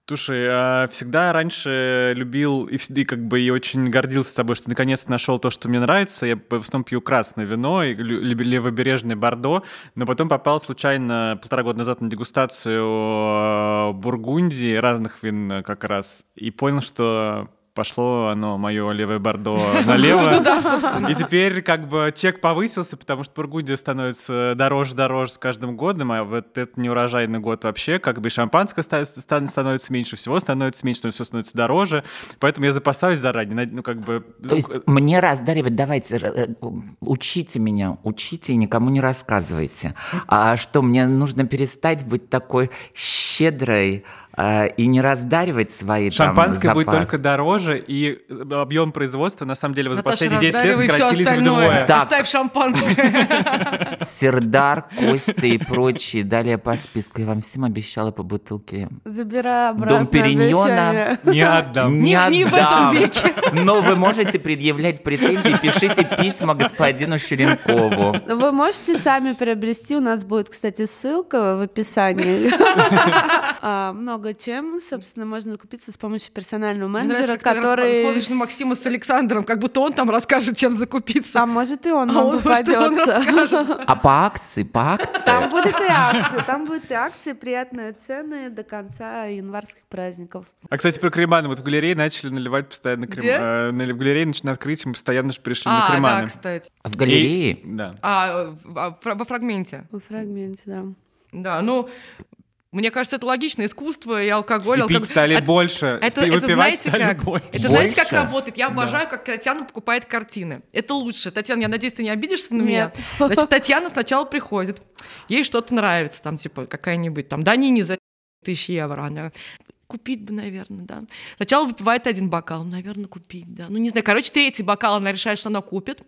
Слушай, а, всегда раньше любил и, и как бы и очень гордился собой, что наконец нашел то, что мне нравится. Я в основном пью красное вино и левобережное бордо, но потом попал случайно полтора года назад на дегустацию э, Бургундии разных вин э, как раз и понял, что пошло оно, мое левое бордо, налево. И теперь как бы чек повысился, потому что Бургундия становится дороже-дороже с каждым годом, а вот этот неурожайный год вообще, как бы и шампанское ста- ста- становится меньше, всего становится меньше, но все становится дороже, поэтому я запасаюсь заранее, ну как бы... То есть мне раздаривать, давайте, э, учите меня, учите и никому не рассказывайте. А что, мне нужно перестать быть такой щедрой э, и не раздаривать свои там, Шампанское будет только дороже, и объем производства, на самом деле, за Наташа, последние 10 лет сократились остальное. вдвое. Так. Оставь шампанское. Сердар, Костя и прочие. Далее по списку. Я вам всем обещала по бутылке. Забирай обратно Дом Периньона. Не отдам. Не, Не- не в этом отдам. веке. Но вы можете предъявлять претензии, пишите письма господину Шеренкову. Вы можете сами приобрести, у нас будет, кстати, ссылка в описании. А, Много чем, собственно, можно купиться с помощью персонального Мне менеджера, который... смотришь на Максима с Александром, как будто он там расскажет, чем закупиться. А может и он А вам он попадется. А по акции, по акции. Там будут и акции, там будут и акции, приятные цены до конца январских праздников. А, кстати, про креманы. Вот в галерее начали наливать постоянно крем... Где? э, на- В галерее начали открытием, постоянно же пришли А, на да, креманы. кстати. В галерее? И- Да. А, а, во фрагменте. Во фрагменте, да. Да, ну, мне кажется, это логично. Искусство и алкоголь. И алкоголь. пить стали Это- больше, Это, это знаете стали как? больше. Это знаете, как работает? Я обожаю, как Татьяна покупает картины. Это лучше. Татьяна, я надеюсь, ты не обидишься на меня? Нет. Значит, Татьяна сначала приходит, ей что-то нравится, там, типа, какая-нибудь, там, да, не за тысячи евро. Она купить бы, наверное, да. Сначала выпивает один бокал, наверное, купить, да. Ну, не знаю, короче, третий бокал она решает, что она купит.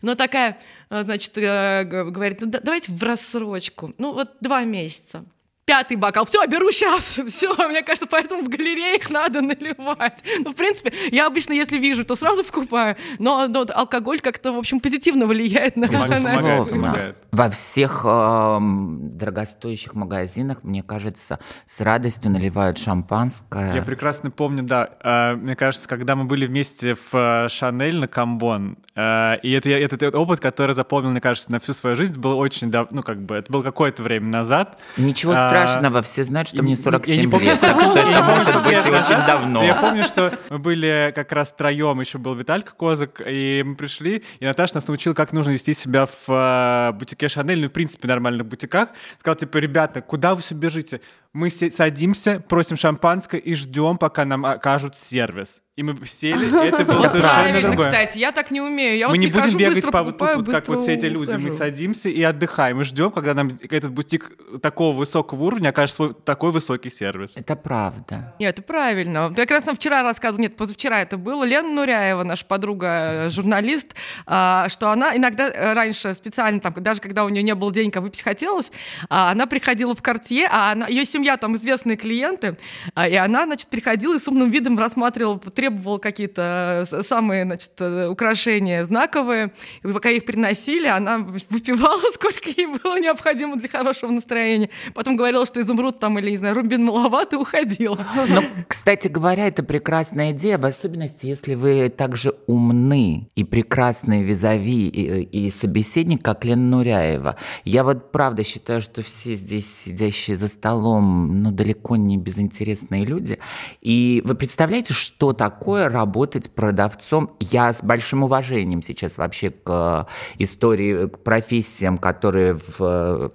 Но такая, э, значит, э, говорит, ну, да- давайте в рассрочку. Ну, вот два месяца. Пятый бокал. Все, беру сейчас. Все, мне кажется, поэтому в галереях надо наливать. Ну, в принципе, я обычно, если вижу, то сразу покупаю. Но, но алкоголь как-то, в общем, позитивно влияет на... Помогает, на- помогает. Во всех эм, дорогостоящих магазинах, мне кажется, с радостью наливают шампанское. Я прекрасно помню, да. э, Мне кажется, когда мы были вместе в э, Шанель на Камбон, э, и это, это, это опыт, который запомнил, мне кажется, на всю свою жизнь, был очень, дав- ну, как бы, это было какое-то время назад. Ничего А, страшного, все знают, что и- мне я 47 не помню, лет, так что Я это может быть да. очень давно. Я помню, что мы были как раз троем, еще был Виталька Козак, и мы пришли, и Наташа нас научила, как нужно вести себя в э, бутике Шанель, ну, в принципе, нормальных бутиках. Сказала, типа, ребята, куда вы все бежите? Мы садимся, просим шампанское и ждем, пока нам окажут сервис. И мы сели, и это было совершенно Правильно, другое. кстати, я так не умею. Я мы вот не будем бегать быстро по вот тут, как вот все эти люди. Мы садимся и отдыхаем. Мы ждем, когда нам этот бутик такого высокого уровня окажет свой такой высокий сервис. Это правда. Нет, это правильно. Я как раз нам вчера рассказывала, нет, позавчера это было, Лена Нуряева, наша подруга, э, журналист, а, что она иногда э, раньше специально, там, даже когда у нее не было денег, а выпить хотелось, а, она приходила в Картье, а она, ее семья там известные клиенты, а, и она, значит, приходила и с умным видом рассматривала, требовала какие-то э, самые, значит, э, украшения знаковые, и пока их приносили, она выпивала, сколько ей было необходимо для хорошего настроения, потом говорила, что изумруд там или, не знаю, рубин маловато, и уходила. Но, кстати говоря, это прекрасная идея, в особенности, если вы также умны и прекрасные визави и, и собеседник, как Лена Нуряева. Я вот правда считаю, что все здесь сидящие за столом, ну, далеко не безинтересные люди. И вы представляете, что такое работать продавцом? Я с большим уважением сейчас вообще к э, истории, к профессиям, которые в э,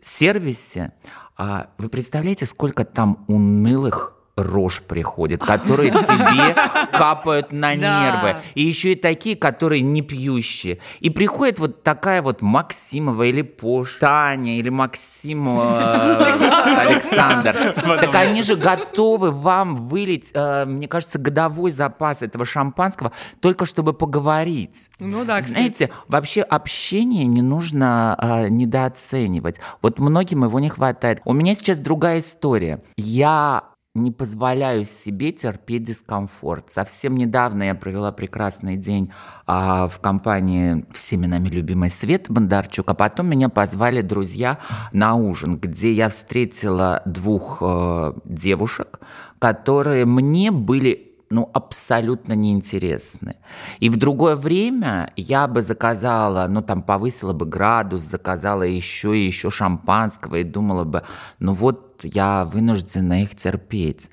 сервисе. А вы представляете, сколько там унылых рож приходит, которые тебе капают на нервы. И еще и такие, которые не пьющие. И приходит вот такая вот Максимова или Пош, Таня или Максимова Александр. Так они же готовы вам вылить, э, мне кажется, годовой запас этого шампанского, только чтобы поговорить. Ну да. Знаете, вообще общение не нужно а, недооценивать. Вот многим его не хватает. У меня сейчас другая история. Я не позволяю себе терпеть дискомфорт. Совсем недавно я провела прекрасный день а, в компании всеми нами любимой Светы Бондарчук, а потом меня позвали друзья на ужин, где я встретила двух э, девушек, которые мне были ну, абсолютно неинтересны. И в другое время я бы заказала, ну, там, повысила бы градус, заказала еще и еще шампанского и думала бы, ну, вот я вынуждена их терпеть.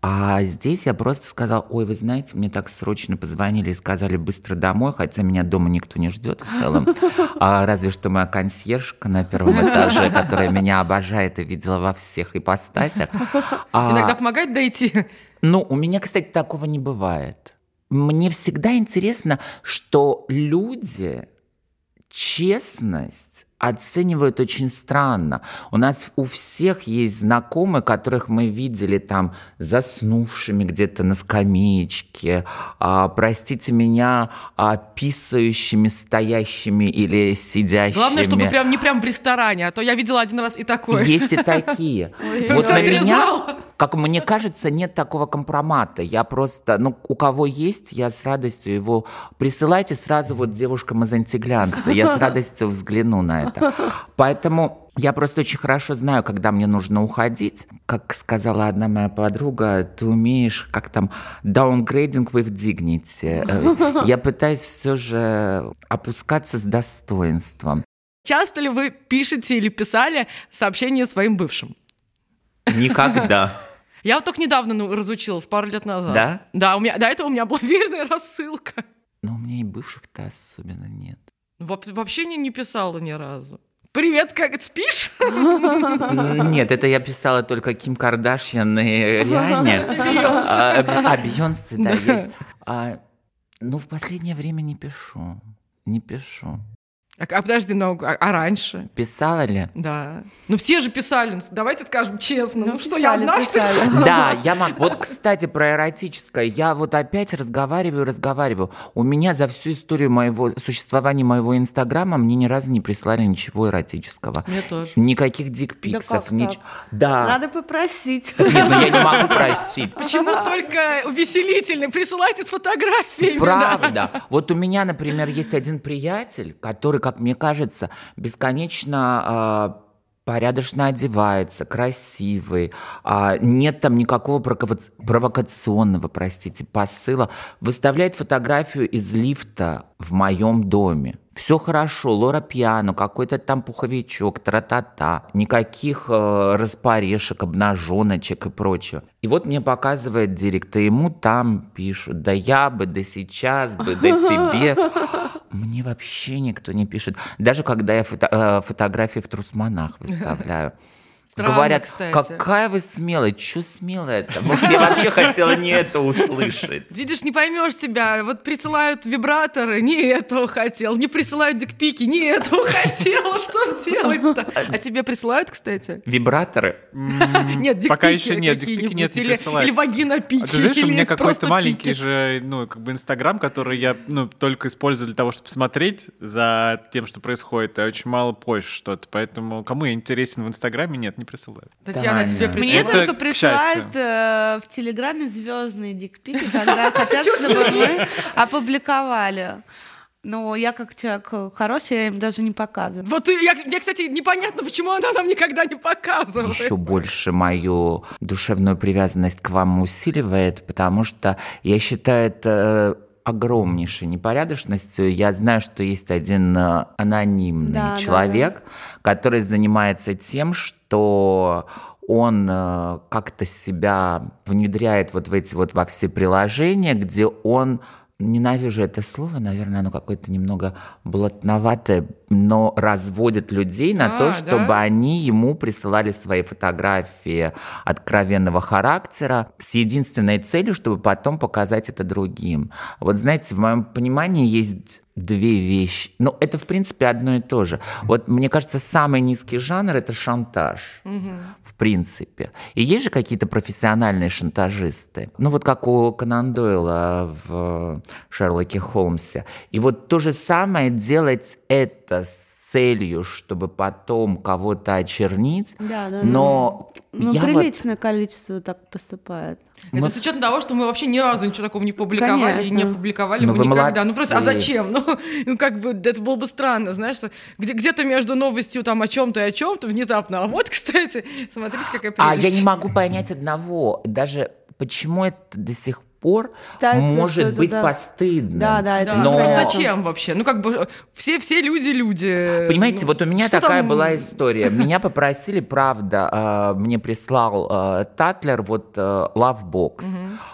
А здесь я просто сказала, ой, вы знаете, мне так срочно позвонили и сказали быстро домой, хотя меня дома никто не ждет в целом. А, разве что моя консьержка на первом этаже, которая меня обожает и видела во всех ипостасях. А, Иногда помогает дойти. Ну, у меня, кстати, такого не бывает. Мне всегда интересно, что люди честность оценивают очень странно. У нас у всех есть знакомые, которых мы видели там заснувшими где-то на скамеечке, а, простите меня, а, писающими, стоящими или сидящими. Главное, чтобы прям не прям в ресторане, а то я видела один раз и такое. Есть и такие. Вот на меня. Как мне кажется, нет такого компромата. Я просто, ну, у кого есть, я с радостью его... Присылайте сразу вот девушкам из антиглянца. Я с радостью взгляну на это. Поэтому я просто очень хорошо знаю, когда мне нужно уходить. Как сказала одна моя подруга, ты умеешь, как там, downgrading with dignity. Я пытаюсь все же опускаться с достоинством. Часто ли вы пишете или писали сообщения своим бывшим? Никогда. Я вот только недавно ну, разучилась, пару лет назад. Да? Да, у меня, до этого у меня была верная рассылка. Но у меня и бывших-то особенно нет. Во- Вообще не, не писала ни разу. Привет, как спишь? Нет, это я писала только Ким Кардашьян и Риане. А а Бейонсе, да. а, Ну, в последнее время не пишу. Не пишу. А, а подожди, ну, а, а раньше? Писала ли? Да. Ну все же писали, ну, давайте скажем честно. Ну, Ну, что, я писали, одна, что ли? писали. Да, я могу. Вот, кстати, про эротическое. Я вот опять разговариваю, разговариваю. У меня за всю историю моего существования моего Инстаграма мне ни разу не прислали ничего эротического. Мне тоже. Никаких дикпиксов. как нич-? Да. Надо попросить. Нет, ну я не могу простить. Почему только увеселительные? Присылайте с фотографиями. да. Правда. Вот у меня, например, есть один приятель, который как мне кажется, бесконечно а, порядочно одевается, красивый, а, нет там никакого прово- провокационного, простите, посыла, выставляет фотографию из лифта в моем доме. Все хорошо, Лора Пьяно, какой-то там пуховичок, тра-та-та, никаких э, распорешек, обнаженочек и прочего. И вот мне показывает директ, и ему там пишут, да я бы, да сейчас бы, да тебе. Мне вообще никто не пишет. Даже когда я фото- э, фотографии в трусманах выставляю. Странно, Говорят, кстати. какая вы смелая, что смелая-то? Может, я вообще хотела не это услышать. Видишь, не поймешь себя. Вот присылают вибраторы, не этого хотел. Не присылают дикпики, не этого хотел. Что ж делать-то? А тебе присылают, кстати? Вибраторы? Нет, дикпики Пока еще нет, дикпики нет, не присылают. или вагинопики, А ты знаешь, у меня какой-то маленький пики. же, ну, как бы Инстаграм, который я, ну, только использую для того, чтобы смотреть за тем, что происходит, а очень мало позже что-то. Поэтому кому я интересен в Инстаграме, нет, не присылают. Татьяна, Таня. тебе Мне присылают? Это только присылают э, в Телеграме звездные дикпики, когда хотят, чтобы мы опубликовали. Но я как человек хороший, я им даже не показываю. Вот я, мне, кстати, непонятно, почему она нам никогда не показывала. еще больше мою душевную привязанность к вам усиливает, потому что я считаю это огромнейшей непорядочностью. Я знаю, что есть один э, анонимный Да, да, человек, который занимается тем, что он э, как-то себя внедряет вот в эти вот во все приложения, где он Ненавижу это слово, наверное, оно какое-то немного блатноватое, но разводит людей на А, то, да? чтобы они ему присылали свои фотографии откровенного характера с единственной целью, чтобы потом показать это другим. Вот знаете, в моем понимании есть две вещи. Ну, это, в принципе, одно и то же. Вот, мне кажется, самый низкий жанр – это шантаж, в принципе. И есть же какие-то профессиональные шантажисты. Ну, вот как у Конан Дойла в Шерлоке Холмсе. И вот то же самое делать это с целью, чтобы потом кого-то очернить. Да, да, Но Ну, я вот- приличное количество так поступает. Это Мы- с учетом того, что мы вообще ни разу ничего такого не публиковали и не Конечно. опубликовали Ну, бы вы никогда. Ну просто, а молодцы. зачем? Ну, ну, как бы это было бы странно, знаешь, что где, где-то между новостью там о чем-то и о чем-то внезапно. А вот, кстати, смотрите, какая А прелесть. я не могу понять одного. Даже почему это до сих пор что может быть да. постыдным. Да, да, это Но- непонятно. зачем вообще? Ну, как бы все, все люди люди. Понимаете, Ну, вот у меня такая там- была история. Меня попросили, правда, э, мне прислал э, Татлер вот э, Lovebox,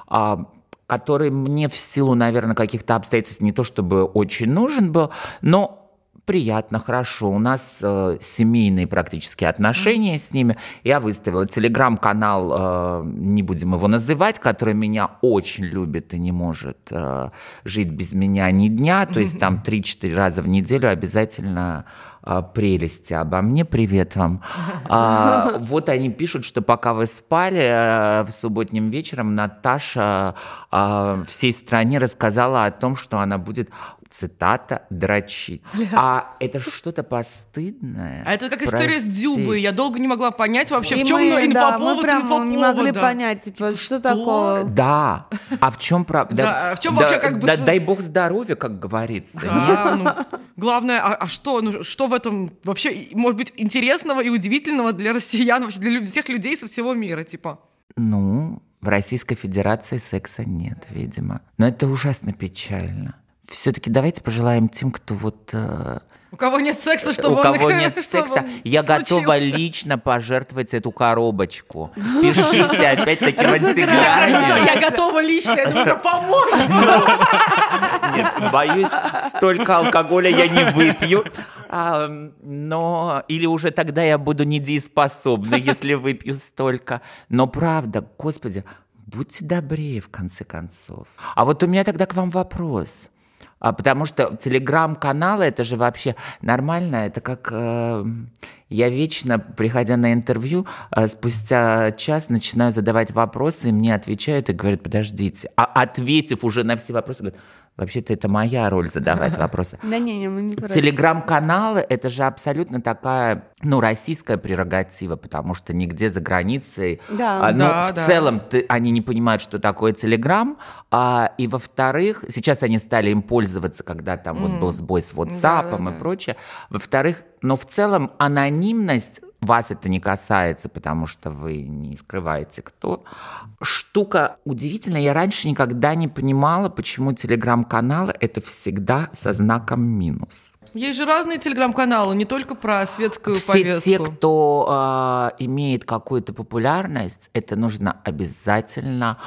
а, который мне в силу, наверное, каких-то обстоятельств не то чтобы очень нужен был, но приятно, хорошо. У нас э, семейные практически отношения с ними. Я выставила телеграм-канал, э, не будем его называть, который меня очень любит и не может э, жить без меня ни дня. То есть там 3-4 раза в неделю обязательно э, прелести обо мне. Привет вам. А, вот они пишут, что пока вы спали, э, в субботним вечером Наташа э, всей стране рассказала о том, что она будет цитата, дрочить. А это что-то постыдное. А это как история с Дзюбой. Я долго не могла понять вообще, И в чем мы, да, инфоповод, мы прям инфоповода. не могли понять, типа, что такого. Да. А в чем правда? Да, а в чём вообще как бы да- дай бог здоровья, как говорится. Да, ну, главное, а, а что, ну, что в этом вообще, может быть, интересного и удивительного для россиян, вообще для всех людей со всего мира, типа? Ну, в Российской Федерации секса нет, видимо. Но это ужасно печально. Все-таки давайте пожелаем тем, кто вот... э, У кого нет секса, чтобы у кого он- нет секса, я готова случился. лично пожертвовать эту коробочку. Пишите опять-таки в я готова лично, я только помочь. Нет, боюсь, столько алкоголя я не выпью. А, но или уже тогда я буду недееспособна, если выпью столько. Но правда, господи, будьте добрее в конце концов. А вот у меня тогда к вам вопрос. А потому что телеграм-каналы это же вообще нормально. Это как э, я вечно, приходя на интервью, э, спустя час начинаю задавать вопросы, и мне отвечают и говорят, подождите. А ответив уже на все вопросы, говорят, Вообще-то это моя роль задавать вопросы. Да не, не, мы не. Телеграм-каналы – это же абсолютно такая, ну, российская прерогатива, потому что нигде за границей. Да. а, ну, Да, в да. целом ты- они не понимают, что такое Телеграм. А, и во-вторых, сейчас они стали им пользоваться, когда там вот был сбой с WhatsApp Да-да-да. и прочее. Во-вторых, но в целом анонимность вас это не касается, потому что вы не скрываете, кто. Штука удивительная. Я раньше никогда не понимала, почему телеграм-каналы это всегда со знаком минус. Есть же разные телеграм-каналы, не только про светскую Все повестку. те, кто а, имеет какую-то популярность, это нужно обязательно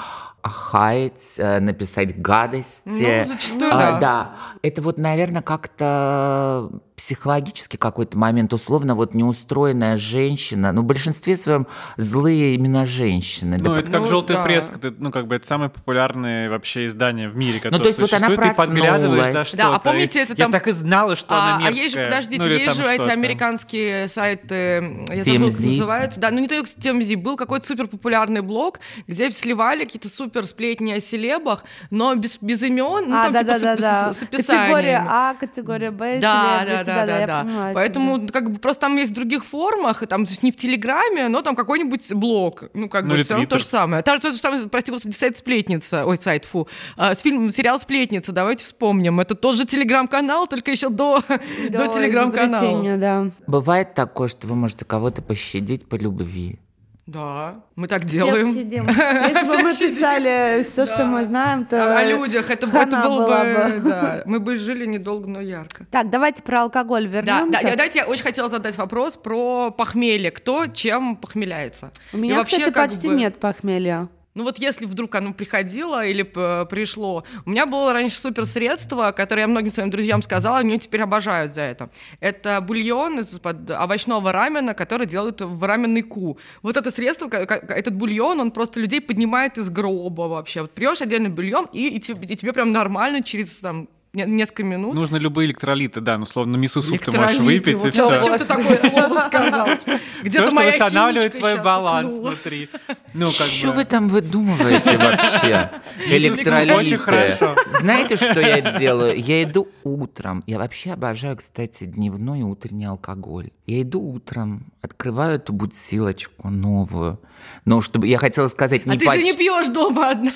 хаять, э, написать гадости. Ну, зачастую, А, да. да. Это вот, наверное, как-то психологический какой-то момент, условно, вот неустроенная женщина, ну, в большинстве своем злые именно женщины. Да Ну, это как Ну, желтая да. пресса, это, ну, как бы это самое популярное вообще издание в мире, которое Ну, то есть вот она существует, ты подглядываешь за что-то. Да, а помните, это Я там- так и знала, что А, она а мерзкая. есть же, подождите, Ну, есть же эти американские сайты, я забыла, как называется. Да, ну не только TMZ, был какой-то супер популярный блог, где сливали какие-то супер сплетни о селебах, но без, без имен, ну а, там да, типа да, с, да, с- да. с описаниями. Категория А, категория Б, Да, да, да, да, да. понимаю, Поэтому вы. как бы просто там есть в других формах, и там то есть не в Телеграме, но там какой-нибудь блог, ну как Ну, бы все равно то же самое. Та- тот же самый, прости господи, сайт Сплетница, ой сайт, фу, А, с фильм сериал Сплетница, давайте вспомним, это тот же Телеграм-канал, только еще до до Да, Телеграм-канала. да. Бывает такое, что вы можете кого-то пощадить по любви. Да, мы так Все делаем. Если бы мы писали все, что мы знаем, то... О, людях, это, было бы, да, мы бы жили недолго, но ярко. Так, давайте про алкоголь вернемся. да, давайте я очень хотела задать вопрос про похмелье. Кто чем похмеляется? У И меня, вообще, кстати, как почти нет похмелья. Ну вот если вдруг оно приходило или пришло, у меня было раньше супер средство, которое я многим своим друзьям сказала, они теперь обожают за это. Это бульон из-под овощного рамена, который делают в раменный ку. Вот это средство, этот бульон, он просто людей поднимает из гроба вообще. Вот пьешь отдельный бульон, и, и и тебе прям нормально через там несколько минут. Нужно любые электролиты, да, ну, словно мисо-суп ты можешь выпить, вот и все. Зачем ты такое слово сказал? Где-то моя восстанавливает твой баланс внутри. Ну, как Что бы... вы там выдумываете вообще? Электролиты. Знаете, что я делаю? Я иду утром. Я вообще обожаю, кстати, дневной и утренний алкоголь. Я иду утром, открываю эту бутылочку новую. Ну, чтобы я хотела сказать, А не ты же не поч- пьешь дома одна.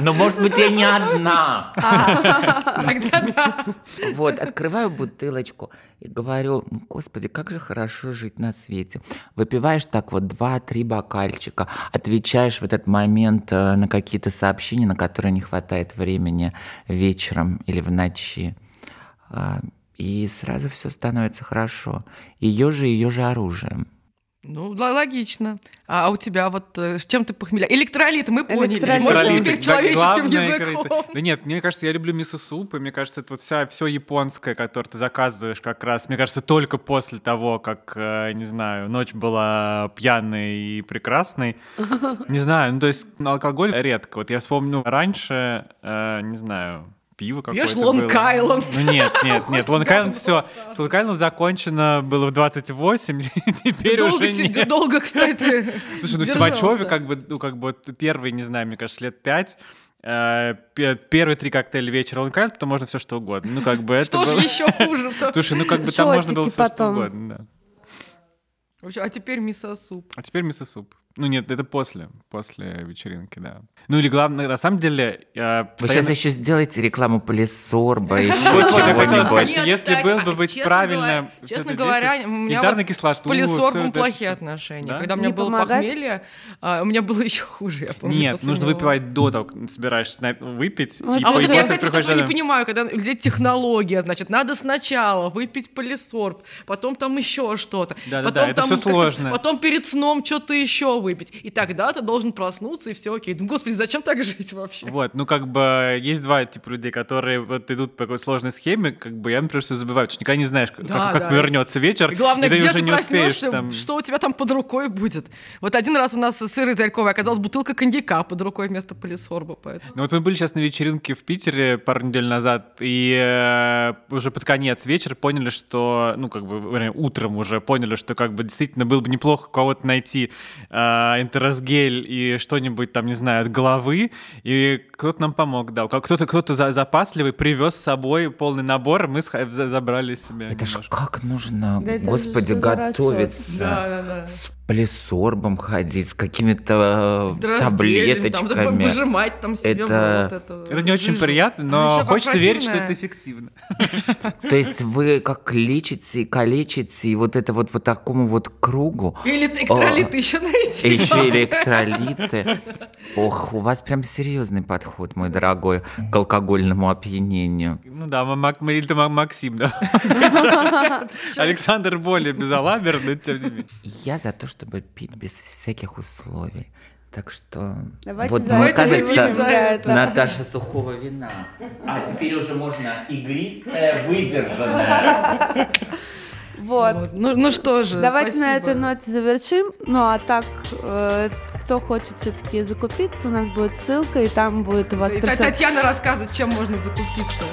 Но, может быть, я не одна. Тогда да. Вот, открываю бутылочку и говорю, «Ну, господи, как же хорошо жить на свете. Выпиваешь так вот два-три бокальчика, отвечаешь в этот момент э, на какие-то сообщения, на которые не хватает времени вечером или в ночи. А, И сразу все становится хорошо. Ее же, ее же оружием. Ну, логично. А у тебя вот э, с чем ты похмеля? Электролиты, мы поняли. Электролиты. Можно теперь Да, человеческим языком. электролиты. Да нет, мне кажется, я люблю мисо-суп, и мне кажется, это вот вся, все японское, которое ты заказываешь как раз, мне кажется, только после того, как, э, не знаю, ночь была пьяной и прекрасной. Не знаю, ну то есть алкоголь редко. Вот я вспомню раньше, э, не знаю, пиво какое-то Пьешь Лонг. Айленд. Ну нет, нет, нет, Лонг Айленд все. С Лонг Айленд закончено было в 28, теперь Долго, уже нет. долго, кстати. Слушай, ну. Сивачеве как бы, ну как бы вот первый, не знаю, мне кажется, лет пять, э, пе- первые три коктейля вечера он то можно все что угодно. Ну как бы это Что ж еще хуже-то? Слушай, ну как бы там можно было все что угодно, да. В общем, А теперь мисо-суп. А теперь мисо-суп. Ну нет, это после, после вечеринки, да. Ну или главное, на самом деле, я Вы сейчас постоянно- еще сделаете рекламу полисорба, еще чего-нибудь. если кстати, был а, бы быть правильно, Честно говоря, у меня с полисорбом плохие отношения. Да? Когда у меня было похмелье, а, у меня было еще хуже, я помню. Нет, нужно выпивать до того, как собираешься выпить. А вот я, кстати, этого не понимаю, когда у людей технология, значит, надо сначала выпить полисорб, потом там еще что-то, Да-да-да, потом это как-то- сложно. потом перед сном что-то еще выпить, и тогда ты должен проснуться и все окей. Ну, господи, зачем так жить вообще? Вот, ну как бы есть два типа людей, которые вот идут по какой сложной схеме, как бы я, например, все забываю, что никогда не знаешь, как, Да, как да. повернется вечер, И главное, и ты где ты не успеешь проснешься, там. что у тебя там под рукой будет. Вот один раз у нас с Ирой Зарьковой оказалась бутылка коньяка под рукой вместо полисорба, поэтому... Ну вот мы были сейчас на вечеринке в Питере пару недель назад, и э, уже под конец вечера поняли, что, ну как бы утром уже поняли, что как бы действительно было бы неплохо кого-то найти, э, интеросгель и что-нибудь там, не знаю, от головы, и кто-то нам помог, да. Кто-то кто-то за- запасливый привез с собой полный набор, мы забрали себе. Это ж немножко. как нужно, Да господи, готовиться. Да, да, да. С плесорбом ходить, с какими-то э, Разгелем, там, таблеточками. выжимать там себе Это- в рот эту Это не очень жижу. приятно, А но хочется верить, что это эффективно. То есть вы как лечите и калечите, и вот это вот по такому вот кругу. Или электролиты еще найти. Еще электролиты. Ох, у вас прям серьезный подход, мой дорогой, к алкогольному опьянению. Ну да, Ма- Мак- или это Ма- Максим, да. Александр более безалаберный, тем не менее. Я за то, чтобы пить без всяких условий. Так что Давайте вот мне кажется, за это. Наташа сухого вина. А теперь уже можно игристое, выдержанное. Вот. Вот. Ну, ну что же, Давайте на спасибо. этой ноте завершим. Ну а так, э, кто хочет все-таки закупиться, у нас будет ссылка, и там будет у вас И персо- Татьяна рассказывает, чем можно закупиться.